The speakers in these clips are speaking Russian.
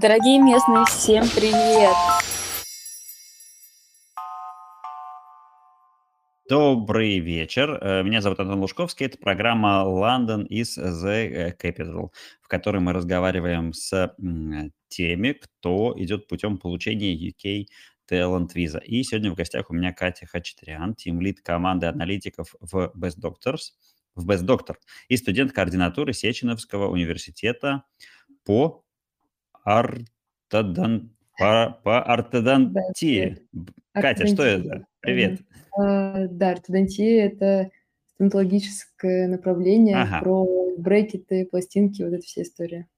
Дорогие местные, всем привет! Добрый вечер. Э, меня зовут Антон Лужковский. Это программа London is the Capital, в которой мы разговариваем с теми, кто идет путем получения UK Talent Visa. И сегодня в гостях у меня Катя Хачатрян, тимлид команды аналитиков в Best Doctors, в Best Doctor и студент координатуры Сеченовского университета по ортодон... по, по ортодонтии. Да, Катя, что это? Привет. А, да, ортодонтия – это стоматологическое направление ага. про брекеты, пластинки, вот эта вся история.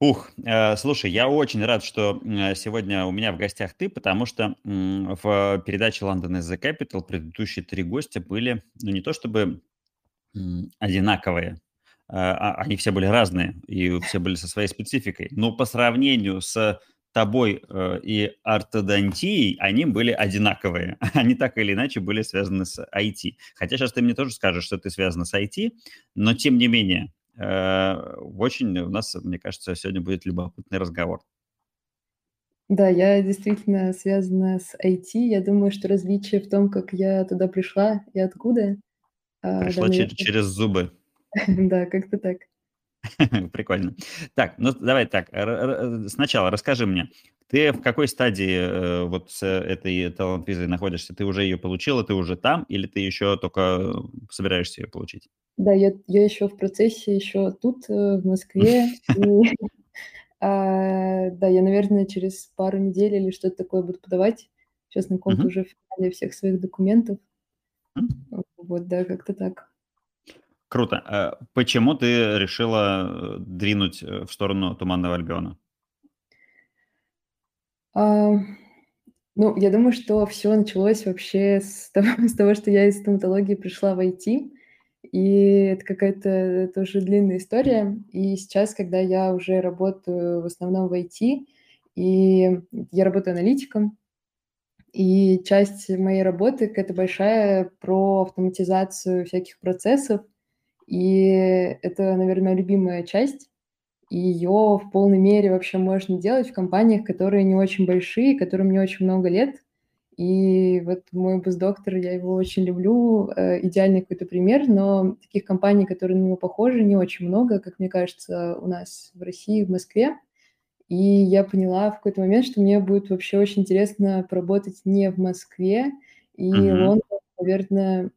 Ух, э, слушай, я очень рад, что сегодня у меня в гостях ты, потому что в передаче London is the Capital предыдущие три гостя были, ну, не то чтобы одинаковые, они все были разные, и все были со своей спецификой, но по сравнению с тобой э, и ортодонтией, они были одинаковые. Они так или иначе были связаны с IT. Хотя сейчас ты мне тоже скажешь, что ты связана с IT, но тем не менее, э, очень у нас, мне кажется, сегодня будет любопытный разговор. Да, я действительно связана с IT. Я думаю, что различие в том, как я туда пришла и откуда. А, пришла да, через, через зубы. Да, как-то так. Прикольно. Так, ну давай так. Сначала расскажи мне, ты в какой стадии э, вот с этой талант-визой находишься? Ты уже ее получила, ты уже там, или ты еще только собираешься ее получить? Да, я, я еще в процессе, еще тут, э, в Москве. А, да, я, наверное, через пару недель или что-то такое буду подавать. Сейчас на комп уже в финале всех своих документов. Вот, да, как-то так. Круто. А почему ты решила э, двинуть э, в сторону Туманного Альбиона? А, ну, я думаю, что все началось вообще с того, с того, что я из стоматологии пришла в IT. И это какая-то тоже длинная история. И сейчас, когда я уже работаю в основном в IT, и я работаю аналитиком, и часть моей работы – это большая про автоматизацию всяких процессов, и это, наверное, любимая часть. И ее в полной мере вообще можно делать в компаниях, которые не очень большие, которым не очень много лет. И вот мой бус-доктор, я его очень люблю, э, идеальный какой-то пример, но таких компаний, которые на него похожи, не очень много, как мне кажется, у нас в России, в Москве. И я поняла в какой-то момент, что мне будет вообще очень интересно поработать не в Москве, и mm-hmm. Лондон, наверное,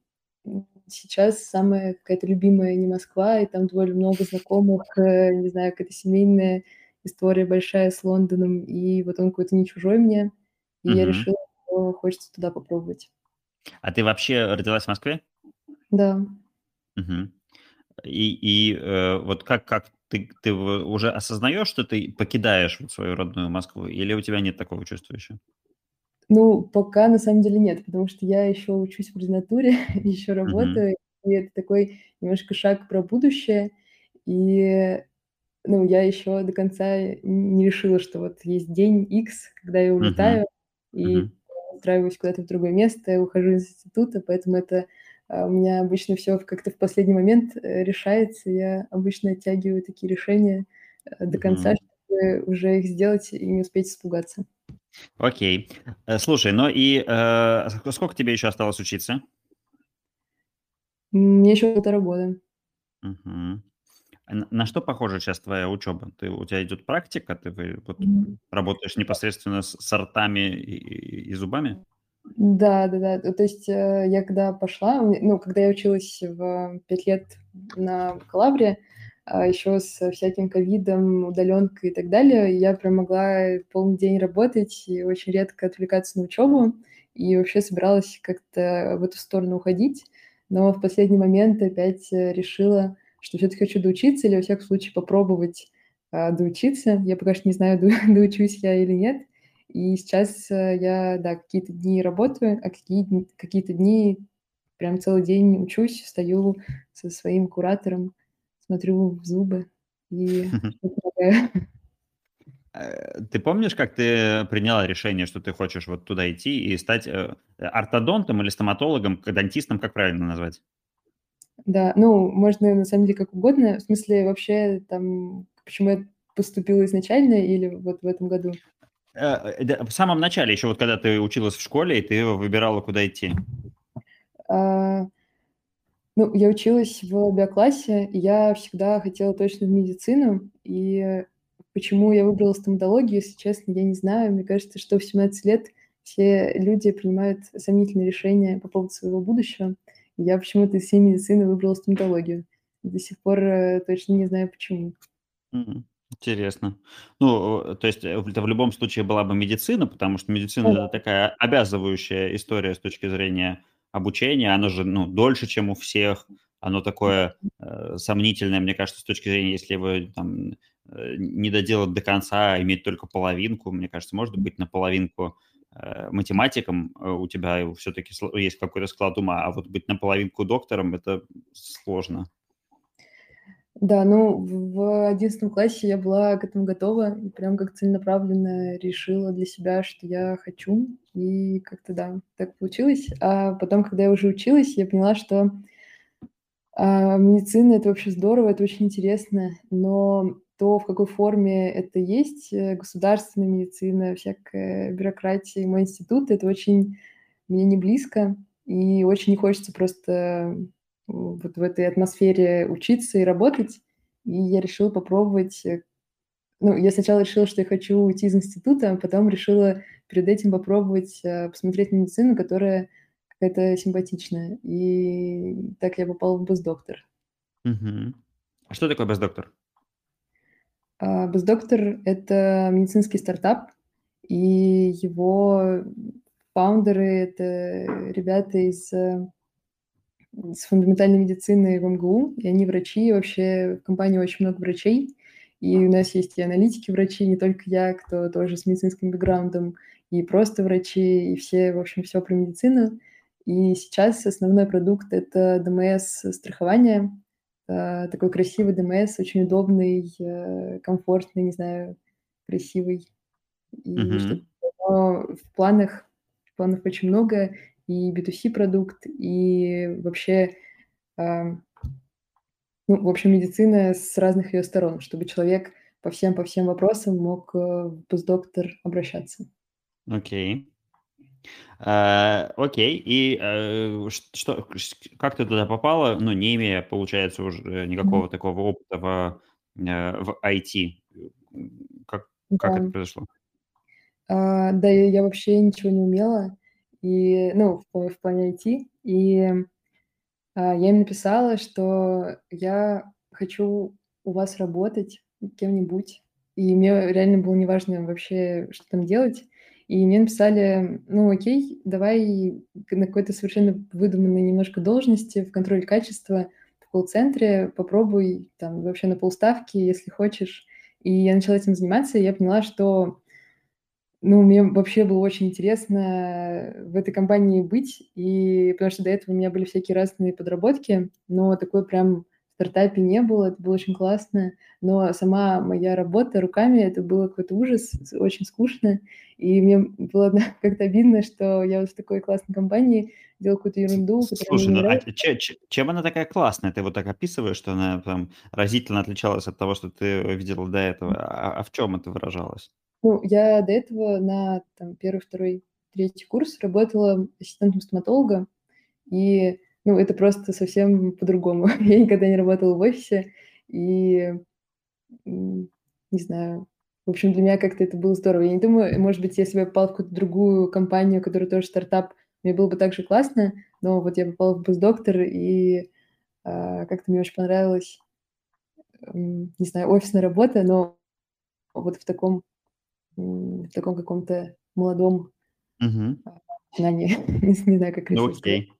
сейчас самая какая-то любимая не Москва, и там довольно много знакомых, э, не знаю, какая-то семейная история большая с Лондоном, и вот он какой-то не чужой мне, и я решила, что хочется туда попробовать. А ты вообще родилась в Москве? Да. Угу. И, и э, вот как, как ты, ты уже осознаешь, что ты покидаешь вот свою родную Москву, или у тебя нет такого чувства еще? Ну, пока на самом деле нет, потому что я еще учусь в ординатуре, еще работаю, mm-hmm. и это такой немножко шаг про будущее. И ну, я еще до конца не решила, что вот есть день X, когда я улетаю mm-hmm. и mm-hmm. устраиваюсь куда-то в другое место, ухожу из института, поэтому это а, у меня обычно все как-то в последний момент э, решается. Я обычно оттягиваю такие решения э, до конца, mm-hmm. чтобы уже их сделать и не успеть испугаться. Окей. Э, слушай, ну и э, сколько тебе еще осталось учиться? Мне еще полтора года. Угу. На что похожа сейчас твоя учеба? Ты, у тебя идет практика, ты вот, работаешь непосредственно с сортами и, и, зубами? Да, да, да. То есть э, я когда пошла, ну, когда я училась в пять лет на бакалавре, а еще с всяким ковидом, удаленкой и так далее, я прям могла полный день работать и очень редко отвлекаться на учебу, и вообще собиралась как-то в эту сторону уходить, но в последний момент опять э, решила, что все-таки хочу доучиться или, во всяком случае, попробовать а, доучиться. Я пока что не знаю, до, доучусь я или нет. И сейчас э, я, да, какие-то дни работаю, а какие, какие-то дни прям целый день учусь, стою со своим куратором, смотрю в зубы и э, Ты помнишь, как ты приняла решение, что ты хочешь вот туда идти и стать э, ортодонтом или стоматологом, дантистом, как правильно назвать? Да, ну, можно на самом деле как угодно. В смысле, вообще, там, почему я поступила изначально или вот в этом году? Э, в самом начале, еще вот когда ты училась в школе, и ты выбирала, куда идти. А, ну, я училась в биоклассе, и я всегда хотела точно в медицину. И почему я выбрала стоматологию, если честно, я не знаю. Мне кажется, что в 17 лет все люди принимают сомнительные решения по поводу своего будущего. Я почему-то из всей медицины выбрала стоматологию. До сих пор э, точно не знаю, почему. Интересно. Ну, то есть э, это в любом случае была бы медицина, потому что медицина это такая обязывающая история с точки зрения обучения. Оно же ну, дольше, чем у всех. Оно такое э, сомнительное, мне кажется, с точки зрения, если вы там э, не доделать до конца, а иметь только половинку, мне кажется, может быть на половинку э, математиком э, у тебя все-таки есть какой-то склад ума, а вот быть наполовинку доктором это сложно. Да, ну, в одиннадцатом классе я была к этому готова и прям как целенаправленно решила для себя, что я хочу. И как-то, да, так получилось. А потом, когда я уже училась, я поняла, что а, медицина- это вообще здорово, это очень интересно, но то, в какой форме это есть, э, государственная медицина, всякая бюрократия, мой институт- это очень мне не близко, и очень не хочется просто вот в этой атмосфере учиться и работать. И я решила попробовать... Э, ну, я сначала решила, что я хочу уйти из института, а потом решила перед этим попробовать э, посмотреть медицину, которая какая-то симпатичная. И так я попала в бездоктор. Угу. А что такое бездоктор? А, бездоктор — это медицинский стартап, и его фаундеры — это ребята из э, с фундаментальной медицины в МГУ, и они врачи, вообще в компании очень много врачей, и у нас есть и аналитики врачи, не только я, кто тоже с медицинским бэкграундом, и просто врачи, и все, в общем, все про медицину. И сейчас основной продукт – это ДМС-страхование, э, такой красивый ДМС, очень удобный, э, комфортный, не знаю, красивый. И mm-hmm. что в планах, в планах очень много, и B2C продукт, и вообще, э, ну, в общем, медицина с разных ее сторон, чтобы человек по всем, по всем вопросам мог э, в постдоктор обращаться. Окей. Uh, окей, и uh, что, как ты туда попала, ну, не имея, получается, уже никакого mm-hmm. такого опыта в, в IT? Как, как да. это произошло? Uh, да, я, я вообще ничего не умела и, ну, в, в плане IT. И а, я им написала, что я хочу у вас работать кем-нибудь. И мне реально было неважно вообще, что там делать. И мне написали, ну окей, давай на какой-то совершенно выдуманной немножко должности в контроле качества в колл-центре, попробуй там вообще на полставки, если хочешь. И я начала этим заниматься, и я поняла, что ну, мне вообще было очень интересно в этой компании быть, и потому что до этого у меня были всякие разные подработки, но такой прям в стартапе не было, это было очень классно, но сама моя работа руками, это было какой-то ужас, очень скучно, и мне было как-то обидно, что я вот в такой классной компании делал какую-то ерунду. Слушай, ну а че, че, чем она такая классная? Ты вот так описываешь, что она там разительно отличалась от того, что ты видела до этого, а, а в чем это выражалось? Ну, я до этого на там, первый, второй, третий курс работала ассистентом стоматолога, и ну, это просто совсем по-другому. я никогда не работала в офисе, и не знаю, в общем, для меня как-то это было здорово. Я не думаю, может быть, если бы я попала в какую-то другую компанию, которая тоже стартап, мне было бы так же классно, но вот я попала в постдоктор, и а, как-то мне очень понравилась, не знаю, офисная работа, но вот в таком в таком каком-то молодом Угу. знании. не, не знаю, как Ну, окей.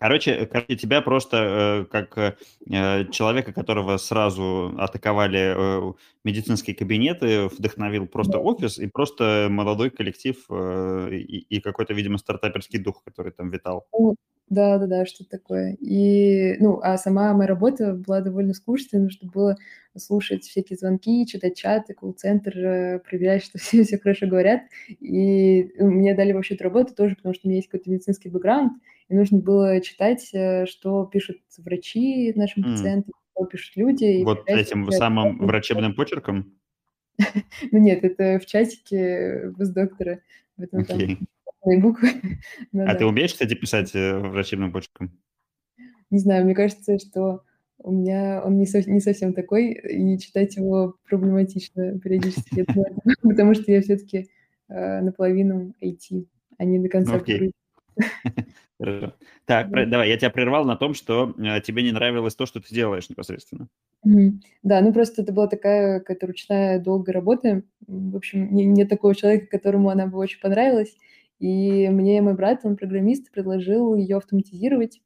Короче, короче, тебя просто э, как э, человека, которого сразу атаковали э, медицинские кабинеты, вдохновил просто да. офис и просто молодой коллектив э, и, и какой-то, видимо, стартаперский дух, который там витал. Да, да, да, что-то такое. И, ну, а сама моя работа была довольно скучной, нужно было слушать всякие звонки, читать чаты, колл-центр, э, проверять, что все, все хорошо говорят. И ну, мне дали вообще эту работу тоже, потому что у меня есть какой-то медицинский бэкграунд, и нужно было читать, э, что пишут врачи нашим mm. пациентам, что пишут люди. Вот этим самым врачебным почерком? Ну нет, это в чатике без доктора. В этом там Окей. Буквы. Ну А да. ты умеешь, кстати, писать э, врачебным почерком? Не знаю, мне кажется, что у меня он не, сов- не совсем такой, и читать его проблематично периодически. Потому что я все-таки наполовину IT, а не до Ну, конца курю. Хорошо. Так, Да. давай, я тебя прервал на том, что э, тебе не нравилось то, что ты делаешь непосредственно. Да, ну просто это была такая какая-то ручная долгая работа. В общем, не, не такого человека, которому она бы очень понравилась. И мне мой брат, он программист, предложил ее автоматизировать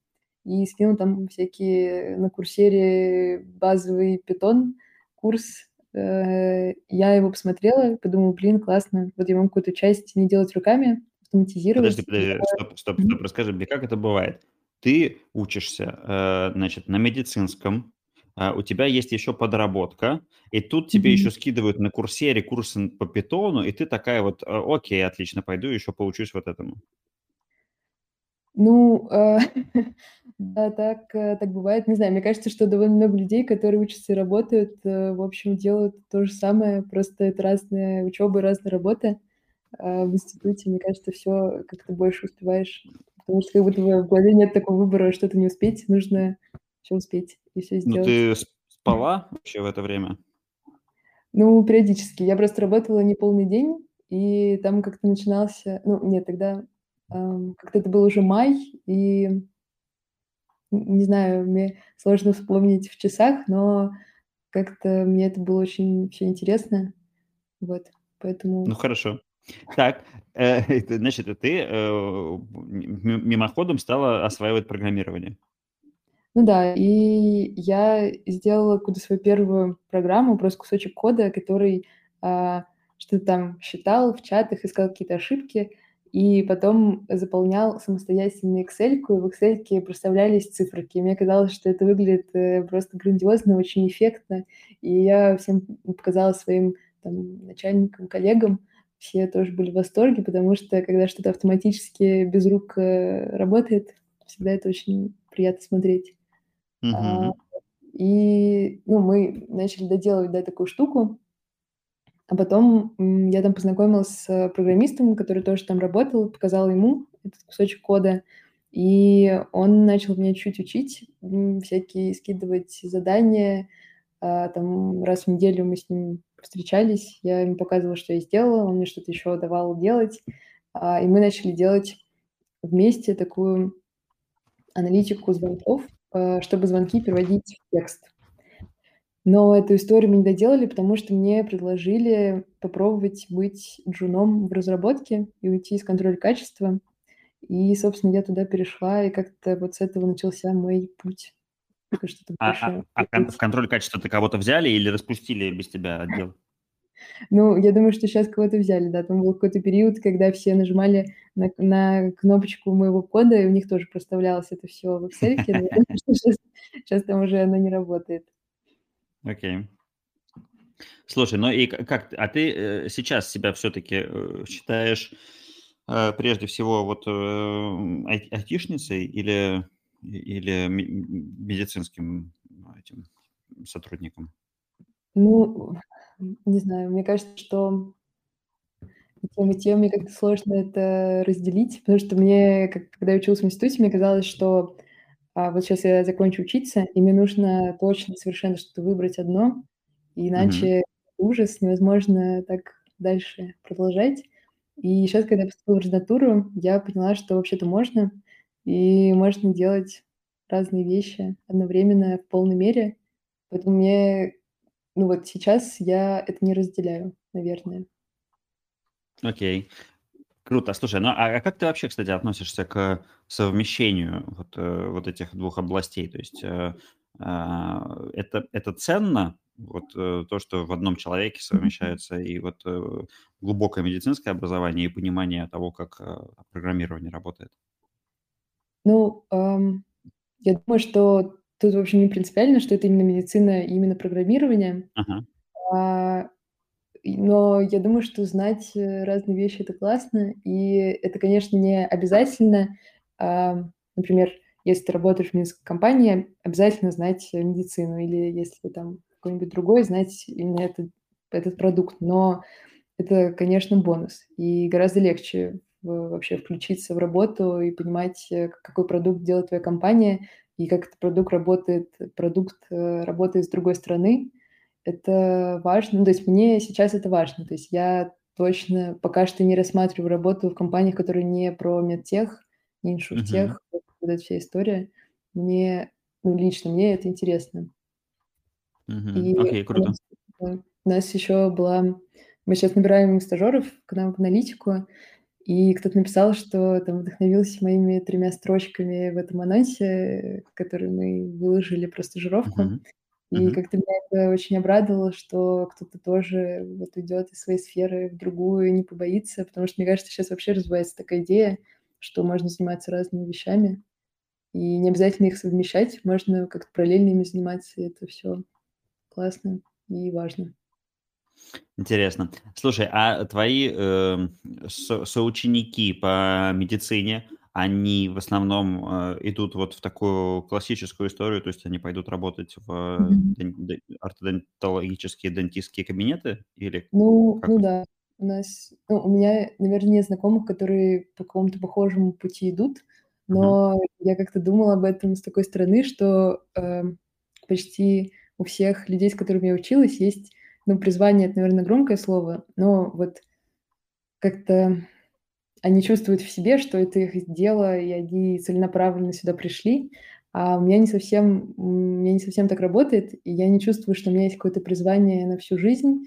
и скинул там всякие на курсере базовый питон курс. Э, Я его посмотрела, подумала, блин, классно, вот я могу какую-то часть не делать руками, автоматизировать. Подожди, подожди, стоп, стоп, стоп, расскажи мне, как это бывает? Ты учишься, э, значит, на медицинском, у тебя есть еще подработка, и тут тебе Мгм. еще скидывают на курсере курсы по питону, и ты такая вот, э, окей, отлично, пойду еще поучусь вот этому. Ну, э, да, так, э, так бывает. Не знаю, мне кажется, что довольно много людей, которые учатся и работают, э, в общем, делают то же самое, просто это разная учеба разная работа. А в институте, мне кажется, все как-то больше успеваешь, потому что как будто в голове нет такого выбора что-то не успеть, нужно все успеть и все Ну, сделать. ты с- спала вообще в это время? Ну, периодически. Я просто работала не полный день, и там как-то начинался... Ну, нет, тогда ам, как-то это был уже май, и не знаю, мне сложно вспомнить в часах, но как-то мне это было очень все интересно. Вот, Ну, поэтому... хорошо. Так, э, значит, ты э, мимоходом стала осваивать программирование. Ну да, и я сделала какую-то свою первую программу, просто кусочек кода, который а, что-то там считал в чатах, искал какие-то ошибки, и потом заполнял самостоятельно Excel, и в Excel проставлялись циферки. И мне казалось, что это выглядит э, просто грандиозно, очень эффектно, и я всем показала своим там, начальникам, коллегам, все тоже были в восторге, потому что когда что-то автоматически без рук э, работает, всегда это очень приятно смотреть. А, Мгм. и, ну, мы начали доделывать, да, такую штуку, а потом м, я там познакомилась с э, программистом, который тоже там работал, показала ему этот кусочек кода, и он начал меня чуть учить, м, всякие скидывать задания, а, там раз в неделю мы с ним встречались, я ему показывала, что я сделала, он мне что-то еще давал делать, а, и мы начали делать вместе такую аналитику звонков, чтобы звонки переводить в текст. Но эту историю мы не доделали, потому что мне предложили попробовать быть джуном в разработке и уйти из контроля качества. И, собственно, я туда перешла, и как-то вот с этого начался мой путь. А, а- а кон- в контроль качества ты кого-то взяли или распустили без тебя отдел? Ну, я думаю, что сейчас кого-то взяли, да. Там был какой-то период, когда все нажимали на, на кнопочку моего кода, и у них тоже проставлялось это все в Excel. Сейчас, сейчас там уже оно не работает. Окей. Слушай, ну и как, а ты э, сейчас себя все-таки считаешь э, прежде всего вот э, ай- айтишницей или, или медицинским этим сотрудником? Ну, не знаю, мне кажется, что и тем, и тем мне как-то сложно это разделить, потому что мне, как, когда я училась в институте, мне казалось, что а, вот сейчас я закончу учиться, и мне нужно точно совершенно что-то выбрать одно, и иначе ужас, невозможно так дальше продолжать. И сейчас, когда я поступила в ординатуру, я поняла, что вообще-то можно, и можно делать разные вещи одновременно в полной мере. Поэтому мне, ну вот сейчас я это не разделяю, наверное. Окей. Круто. Слушай, ну а а как ты вообще, кстати, относишься к совмещению вот, э, вот этих двух областей? То есть э, а, это, это ценно, вот э, то, что в одном человеке совмещается и вот глубокое медицинское образование и понимание того, как программирование работает? Ну, ам, я думаю, что тут вообще не принципиально, что это именно медицина и именно программирование. Ага. А, но я думаю, что знать э, разные вещи это классно, и это, конечно, не обязательно. А, например, если ты работаешь в медицинской компании, обязательно знать медицину, или если там какой-нибудь другой, знать именно этот, этот продукт. Но это, конечно, бонус. И гораздо легче вообще включиться в работу и понимать, э, какой продукт делает твоя компания и как этот продукт работает, продукт э, работает с другой стороны. Это важно. Ну, то есть мне сейчас это важно. То есть я точно пока что не рассматриваю работу в компаниях, которые не про медтех, не иншуртех, uh-huh. вот эта вся история. Мне, ну, лично мне это интересно. Uh-huh. И Окей, okay, круто. У нас, у нас еще была... Мы сейчас набираем стажеров к нам в аналитику, и кто-то написал, что там вдохновился моими тремя строчками в этом анонсе, который мы выложили про стажировку. Uh-huh. И uh-huh. как-то меня это очень обрадовало, что кто-то тоже вот идет из своей сферы в другую и не побоится, потому что мне кажется, сейчас вообще развивается такая идея, что можно заниматься разными вещами, и не обязательно их совмещать, можно как-то параллельно ими заниматься, и это все классно и важно. Интересно. Слушай, а твои э, со- соученики по медицине, они в основном э, идут вот в такую классическую историю, то есть они пойдут работать в mm-hmm. ортодонтологические дентистские кабинеты или Ну, как? ну да. У нас, ну, у меня, наверное, нет знакомых, которые по какому-то похожему пути идут, но mm-hmm. я как-то думала об этом с такой стороны, что э, почти у всех людей, с которыми я училась, есть ну, призвание — это, наверное, громкое слово, но вот как-то они чувствуют в себе, что это их дело, и они целенаправленно сюда пришли, а у меня не совсем, у меня не совсем так работает, и я не чувствую, что у меня есть какое-то призвание на всю жизнь.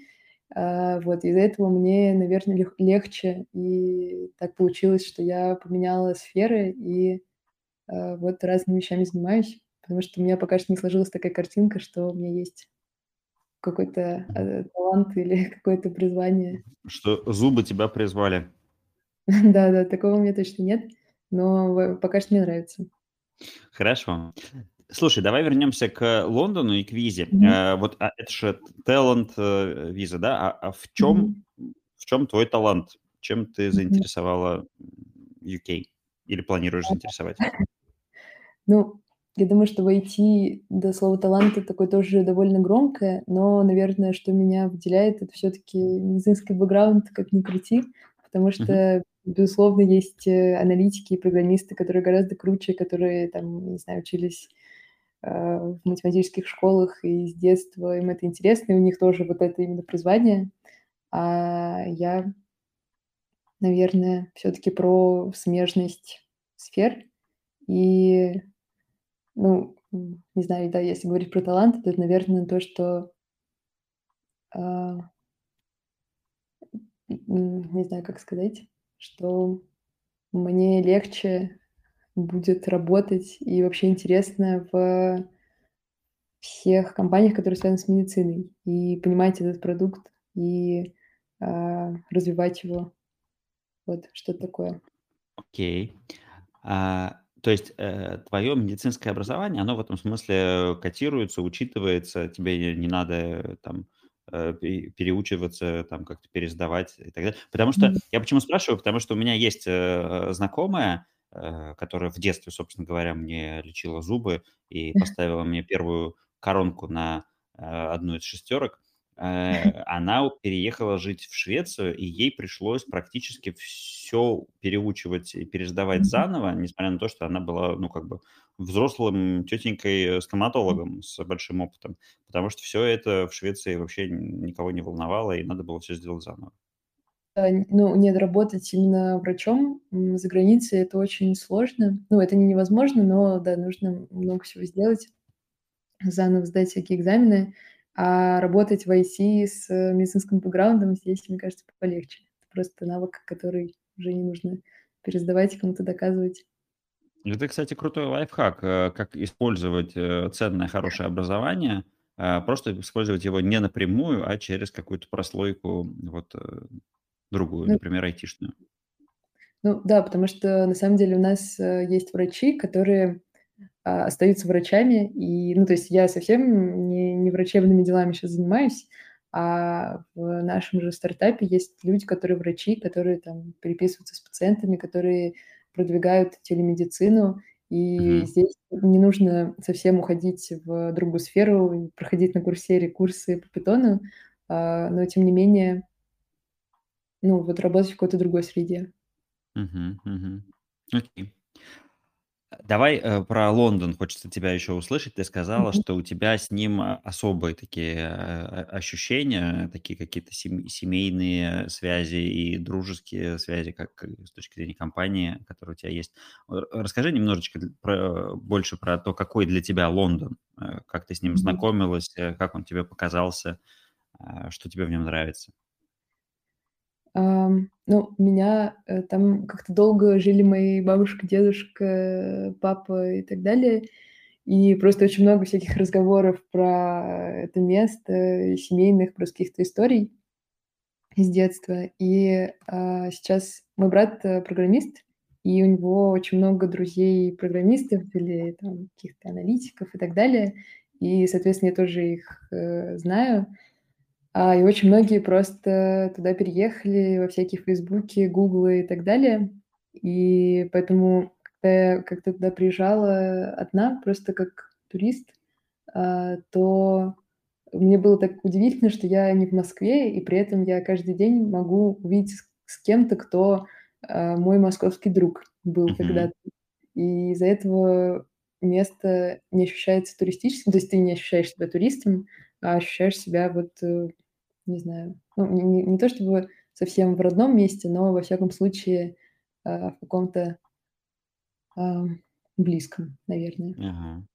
А, вот, из-за этого мне, наверное, лег- легче, и так получилось, что я поменяла сферы, и а, вот разными вещами занимаюсь, потому что у меня пока что не сложилась такая картинка, что у меня есть какой-то э, талант или какое-то призвание. Что зубы тебя призвали. Да-да, такого у меня точно нет, но пока что мне нравится. Хорошо. Слушай, давай вернемся к Лондону и к визе. Mm-hmm. Э, вот а, это же талант э, виза, да? А, а в чем mm-hmm. в чем твой талант? Чем ты заинтересовала UK или планируешь заинтересовать? Ну, я думаю, что войти до слова талант это такое тоже довольно громкое, но, наверное, что меня выделяет, это все-таки медицинский бэкграунд, как ни крути, потому что, uh-huh. безусловно, есть э, аналитики и программисты, которые гораздо круче, которые, там, не знаю, учились э, в математических школах и с детства, им это интересно, и у них тоже вот это именно призвание. А я, наверное, все-таки про смежность сфер и ну, не знаю, да, если говорить про талант, то это, наверное, то, что а, не знаю, как сказать, что мне легче будет работать и вообще интересно в всех компаниях, которые связаны с медициной, и понимать этот продукт и а, развивать его. Вот, что такое. Окей. А, то есть э, твое медицинское образование, оно в этом смысле котируется, учитывается, тебе не надо э, там э, переучиваться, там как-то пересдавать и так далее. Потому что, я почему спрашиваю, потому что у меня есть э, знакомая, э, которая в детстве, собственно говоря, мне лечила зубы и поставила мне первую коронку на э, одну из шестерок. Э, она переехала жить в Швецию, и ей пришлось практически все переучивать и пересдавать заново, несмотря на то, что она была, ну, как бы взрослым тетенькой-стоматологом с большим опытом, потому что все это в Швеции вообще никого не волновало, и надо было все сделать заново. Ну, нет, работать именно врачом за границей это очень сложно. Ну, это не невозможно, но, да, нужно много всего сделать, заново сдать всякие экзамены. А работать в IT с э, медицинским бэкграундом здесь, мне кажется, полегче. Это просто навык, который уже не нужно пересдавать и кому-то доказывать. Это, кстати, крутой лайфхак, э, как использовать э, ценное, хорошее образование, просто использовать его не напрямую, а через какую-то прослойку вот другую, ну, например, айтишную. Ну да, потому что на самом деле у нас есть врачи, которые а, остаются врачами. И, ну, то есть я совсем не, не врачебными делами сейчас занимаюсь, а в нашем же стартапе есть люди, которые врачи, которые там переписываются с пациентами, которые продвигают телемедицину. И Мгм. здесь не нужно совсем уходить в другую сферу проходить на "Курсере" курсы по питону, а, но тем не менее ну, вот работать в какой-то другой среде. Мгм, мгм. Окей. Э, давай, э, про Лондон хочется тебя еще услышать. Ты сказала, Мгм. что у тебя с ним, а, особые такие, а, а, ощущения, такие какие-то сем семейные связи и дружеские связи, как и с точки зрения компании, которая у тебя есть. Расскажи немножечко про больше про то, какой для тебя Лондон, э, как ты с ним Мгм. знакомилась, э, как он тебе показался, что тебе в нем нравится? Ну, меня, э, там как-то долго жили мои бабушка, дедушка, папа и так далее. И просто очень много всяких разговоров про это место, семейных просто каких-то историй из детства. И, а, сейчас мой брат, э, программист, и у него очень много друзей-программистов или там каких-то аналитиков и так далее. И, соответственно, я тоже их, э, знаю. А, и очень многие просто туда переехали во всякие "Фейсбуки", "Гуглы" и так далее. И поэтому, когда я как-то туда приезжала одна, просто как турист, а, то мне было так удивительно, что я не в Москве, и при этом я каждый день могу увидеться с кем-то, кто, а, мой московский друг был когда-то. И из-за этого место не ощущается туристическим. То есть ты не ощущаешь себя туристом, а ощущаешь себя вот, э, не знаю, ну, не не не то чтобы совсем в родном месте, но во всяком случае, а, в каком-то ам, близком, наверное. Ага.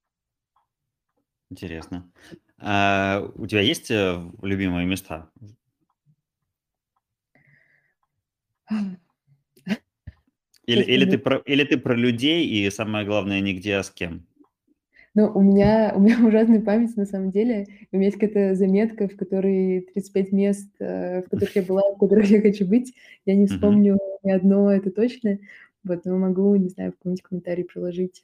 Интересно. А, у тебя есть, э, любимые места? Или или ты подумаю. про или ты про людей и, самое главное, не где, а с кем? Ну, у меня у меня ужасная память на самом деле. У меня есть какая-то заметка, в которой 35 мест, э, в которых я была, в которых я хочу быть. Я не вспомню ни одно, это точно. Вот, но могу, не знаю, в какой-нибудь комментарий приложить,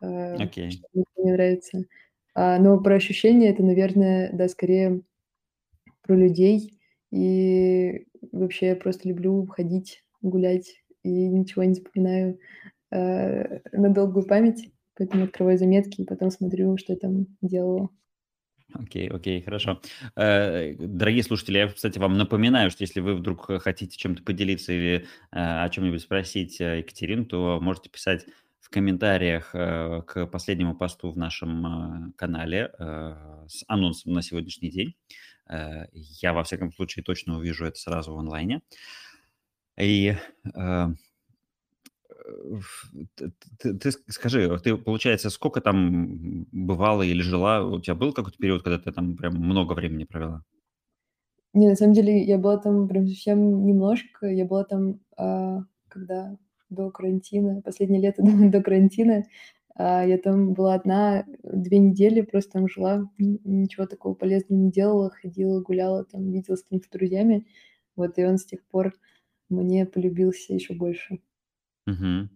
а, Окей. что мне нравится. А, но про ощущения- это, наверное, да, скорее про людей. И вообще я просто люблю ходить, гулять и ничего не запоминаю, э, на долгую память, поэтому открываю заметки и потом смотрю, что я там делала. Окей, окей, хорошо. Э, дорогие слушатели, я, кстати, вам напоминаю, что если вы вдруг, хотите чем-то поделиться или, э, о чём-нибудь спросить, э, Екатерину, то можете писать в комментариях, к последнему посту в нашем, канале, с анонсом на сегодняшний день. Я, во всяком случае, точно увижу это сразу в онлайне. И, э, ф т т ты скажи, ты, получается, сколько там бывала или жила? У тебя был какой-то период, когда ты там прям много времени провела? Не, на самом деле я была там прям совсем немножко. Я была там, а, когда до карантина, последнее лето до карантина. А, я там была одна 2 недели, просто там жила, ничего такого полезного не делала, ходила, гуляла, там виделась с какими-то друзьями. Вот, и он с тех пор мне полюбился еще больше. Мгм.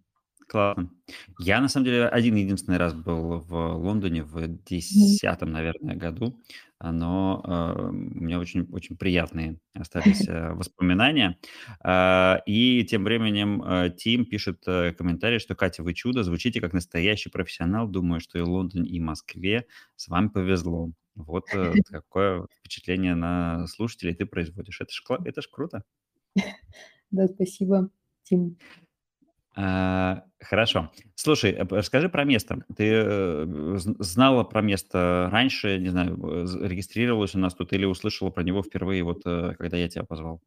Классно. Я, на самом деле, один-единственный раз был в Лондоне в Мгм. 10, наверное, году, а, но, э, у меня очень очень приятные остались, э, воспоминания. А, и тем временем, э, Тим пишет, э, комментарий, что: "Катя, вы чудо, звучите как настоящий профессионал. Думаю, что и Лондоне, и Москве с вами повезло". Вот, э, такое впечатление на слушателей ты производишь. Это ж кла это ж круто. Да, спасибо, Тим. А, хорошо. Слушай, п расскажи про место. Ты, э, знала про место раньше, не знаю, э, регистрировалась у нас тут или услышала про него впервые, вот, э, когда я тебя позвал?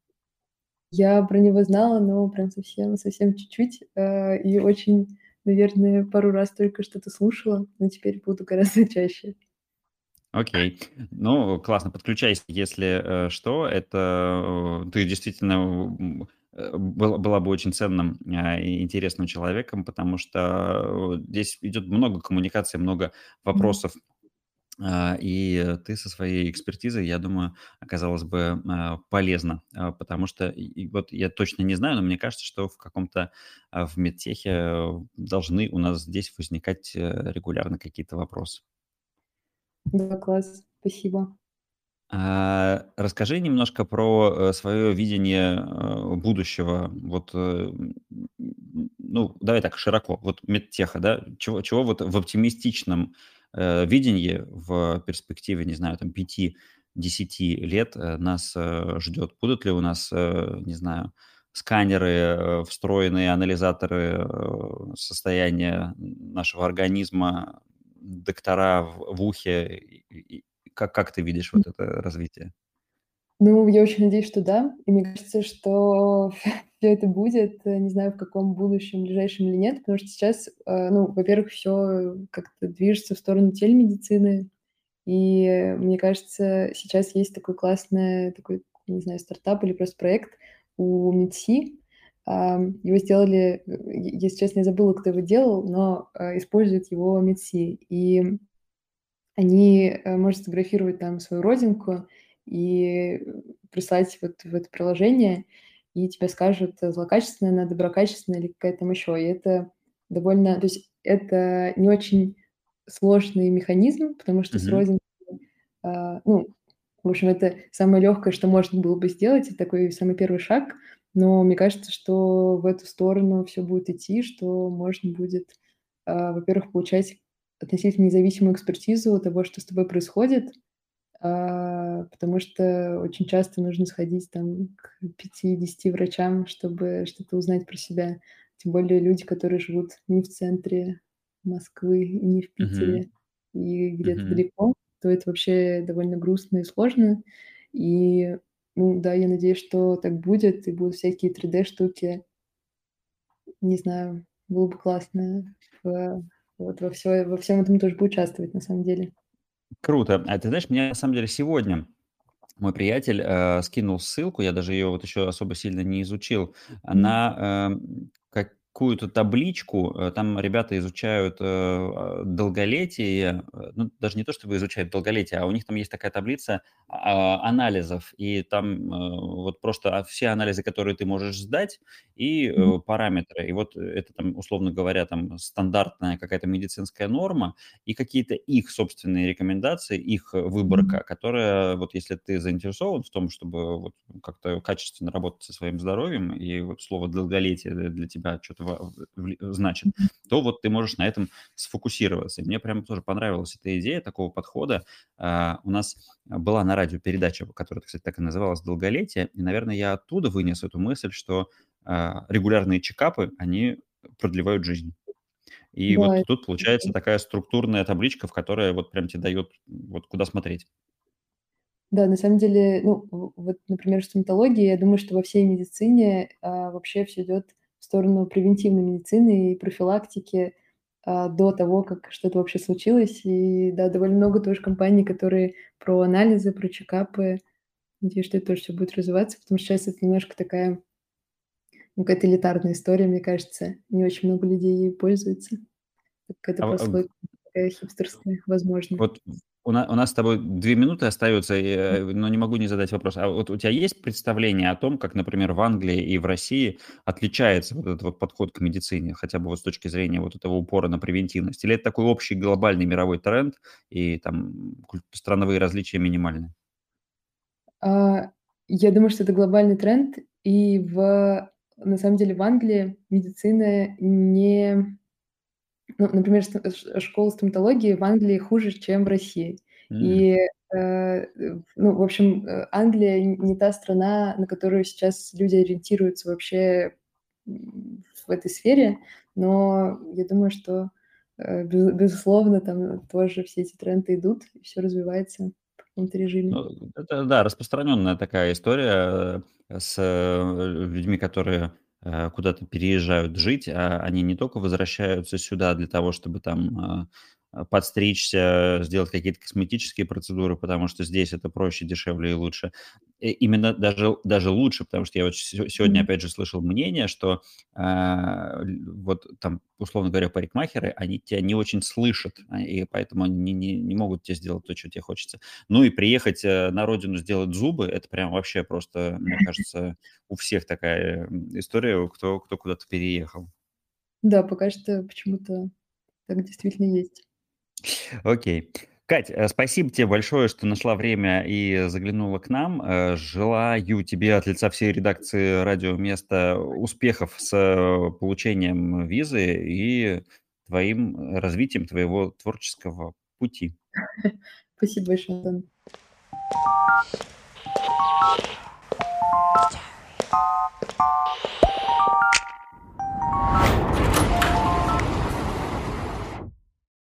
Я про него знала, но прям совсем совсем чуть-чуть, э, и очень, наверное, пару раз только что-то слушала, но теперь буду гораздо чаще. Окей. Ну, классно, подключайся, если, э, что. Это, э, ты действительно, э, была была бы очень ценным, а, и интересным человеком, потому что, э, здесь идет много коммуникаций, много вопросов. А, и ты со своей экспертизой, я думаю, оказалась бы, а, полезна. А, потому что вот я точно не знаю, но мне кажется, что в каком-то, в медтехе должны у нас здесь возникать, э, регулярно какие-то вопросы. Да, класс, спасибо. А, расскажи немножко про, э, свое видение, э, будущего. Вот, э, ну, давай так, широко. Вот медтеха, да? Чего чего вот в оптимистичном, видении, в перспективе, не знаю, там пяти-десяти лет, э, нас, ждет? Будут ли у нас, не знаю, сканеры, встроенные анализаторы, состояния нашего организма, доктора в ухе? Как как ты видишь вот это развитие? Ну, я очень надеюсь, что да. И мне кажется, что всё это будет, э, не знаю, в каком будущем, ближайшем или нет, потому что сейчас, э, ну, во-первых, всё как-то движется в сторону телемедицины. И мне кажется, сейчас есть такой классный, такой, не знаю, стартап или просто проект у МИДСИ. Ам, его сделали, э, если честно, я забыла, кто его делал, но, использует его МИДСИ. И они, э, можно сфотографировать там свою родинку и прислать вот в это приложение, и тебе скажут, злокачественная она, доброкачественная или какая-то там еще. И это довольно то есть это не очень сложный механизм, потому что с Мгм. родинкой, а, ну, в общем, это самое легкое, что можно было бы сделать, и такой самый первый шаг. Но мне кажется, что в эту сторону всё будет идти, что можно будет, а, во-первых, получать относительно независимую экспертизу того, что с тобой происходит. А, потому что очень часто нужно сходить там к пяти-десяти врачам, чтобы что-то узнать про себя. Тем более люди, которые живут не в центре Москвы и не в. Питере, и где-то Мгм. далеко, то это вообще довольно грустно и сложно. И, ну да, я надеюсь, что так будет, и будут всякие 3D-штуки. Не знаю, было бы классно в вот во всё во всем этом тоже поучаствовать, на самом деле. Круто. А ты знаешь, мне на самом деле сегодня мой приятель, э, скинул ссылку, я даже ее вот еще особо сильно не изучил, на, эм, какую-то табличку. Э, там ребята изучают, э, а, долголетие. Э, ну, даже не то чтобы изучают долголетие, а у них там есть такая таблица, а, анализов. И там, вот просто, а, все анализы, которые ты можешь сдать, и, э, параметры. И вот это там, условно говоря, там стандартная какая-то медицинская норма и какие-то их собственные рекомендации, их выборка, которая, вот если ты заинтересован в том, чтобы вот как-то качественно работать со своим здоровьем, и вот слово "долголетие" для тебя чё-то ва вли значит, то вот ты можешь на этом сфокусироваться. И мне прям тоже понравилась эта идея такого подхода. А, у нас была на радио передача, которая, кстати, так и называлась "Долголетие", и, наверное, я оттуда вынес эту мысль, что, а, регулярные чекапы, они продлевают жизнь. И Да, вот тут получается такая структурная табличка, в которой вот прям те дает, вот куда смотреть. Да, на самом деле, ну, в вот, например, в стоматологии, я думаю, что во всей медицине, а, вообще всё идет в сторону превентивной медицины и профилактики, а, до того, как что-то вообще случилось. И да, довольно много тоже компаний, которые про анализы, про чекапы. Надеюсь, что это тоже всё будет развиваться, потому что щас это немножко такая ну, какая-то элитарная история, мне кажется. Не очень много людей ею пользуются. Какая-то А а прослойка такая хипстерская, возможно. Вот у на у нас с тобой 2 минуты остается, и, э, но не могу не задать вопрос. А вот у тя есть представление о том, как, например, в Англии и в России отличается вот этот вот подход к медицине, хотя бы вот с точки зрения вот этого упора на превентивность? Или это такой общий глобальный мировой тренд, и там страновые различия минимальны? А, я думаю, что это глобальный тренд. И в на самом деле в Англии медицина не ну, например, школа стоматологии в Англии хуже, чем в России. М. И, э, ну, в общем, э, Англия не та страна, на которую сейчас люди ориентируются вообще, в этой сфере. Но я думаю, что, э, безу безусловно, там тоже все эти тренды идут, и всё развивается в каком-то режиме. Ну, это да, распространенная такая история, э, с, э, людьми, которые, куда-то переезжают жить. А они не тока возвращаются сюда для того, чтобы там, а, подстричься, сделать какие-то косметические процедуры, потому что здесь это проще, дешевле и лучше. И именно даже даже лучше, потому что я вот се сегодня опять же слышал мнение, что, ль вот там, условно говоря, парикмахеры, они тя не очень слышат, а, и поэтому они не не могут те сделать то, чё те хочется. Ну и приехать, э, на родину сделать зубы- это прям вообще просто, мне кажется, у всех такая, история, кто кто куда-то переехал. Да, пока что почему-то так действительно есть. Окей. Кать, э, спасибо тебе большое, что нашла время и заглянула к нам. Э, желаю тебе от лица всей редакции «Радио Место» успехов с э, получением визы и твоим развитием твоего творческого пути. Спасибо большое, Антон.